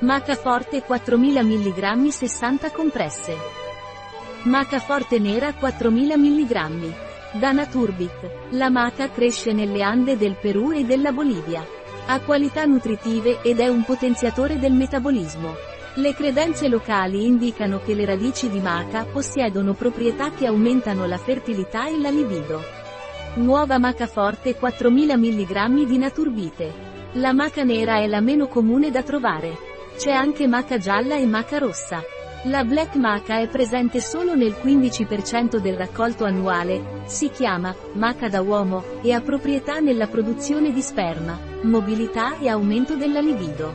Maca forte 4000 mg 60 compresse. Maca forte nera 4000 mg. Da Naturbit. La maca cresce nelle Ande del Perù e della Bolivia. Ha qualità nutritive ed è un potenziatore del metabolismo. Le credenze locali indicano che le radici di maca possiedono proprietà che aumentano la fertilità e la libido. Nuova maca forte 4000 mg di naturbite. La maca nera è la meno comune da trovare. C'è anche maca gialla e maca rossa. La black maca è presente solo nel 15% del raccolto annuale, si chiama maca da uomo e ha proprietà nella produzione di sperma, mobilità e aumento della libido.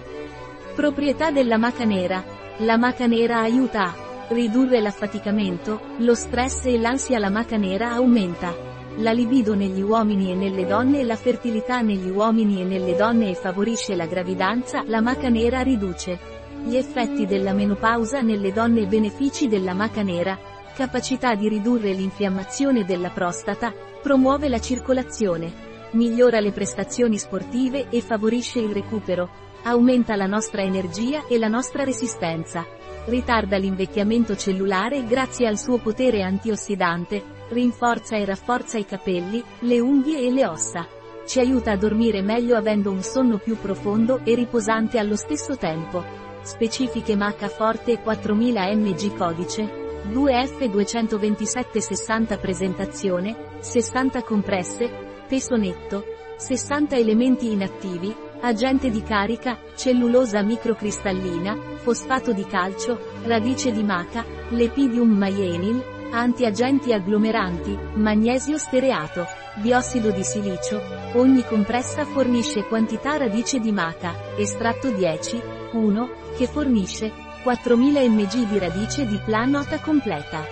Proprietà della maca nera. La maca nera aiuta a ridurre l'affaticamento, lo stress e l'ansia. La maca nera aumenta la libido negli uomini e nelle donne e la fertilità negli uomini e nelle donne e favorisce la gravidanza. La maca nera riduce gli effetti della menopausa nelle donne benefici della maca nera, capacità di ridurre l'infiammazione della prostata, promuove la circolazione, migliora le prestazioni sportive e favorisce il recupero, aumenta la nostra energia e la nostra resistenza, ritarda l'invecchiamento cellulare grazie al suo potere antiossidante, rinforza e rafforza i capelli, le unghie e le ossa. Ci aiuta a dormire meglio avendo un sonno più profondo e riposante allo stesso tempo. Specifiche MH forte 4000 mg codice, 2F227 60 presentazione, 60 compresse, peso netto, 60 elementi inattivi, agente di carica, cellulosa microcristallina, fosfato di calcio, radice di maca, lepidium maienil, antiagenti agglomeranti, magnesio stereato, biossido di silicio, ogni compressa fornisce quantità radice di maca, estratto 10, 1, che fornisce 4000 mg di radice di planota completa.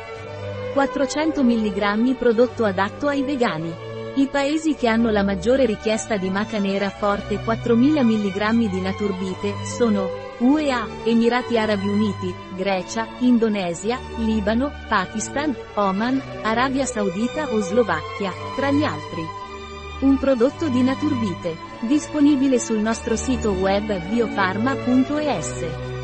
400 mg prodotto adatto ai vegani. I paesi che hanno la maggiore richiesta di maca nera forte 4000 mg di naturbite sono UEA, Emirati Arabi Uniti, Grecia, Indonesia, Libano, Pakistan, Oman, Arabia Saudita o Slovacchia, tra gli altri. Un prodotto di Naturbite, disponibile sul nostro sito web biofarma.es.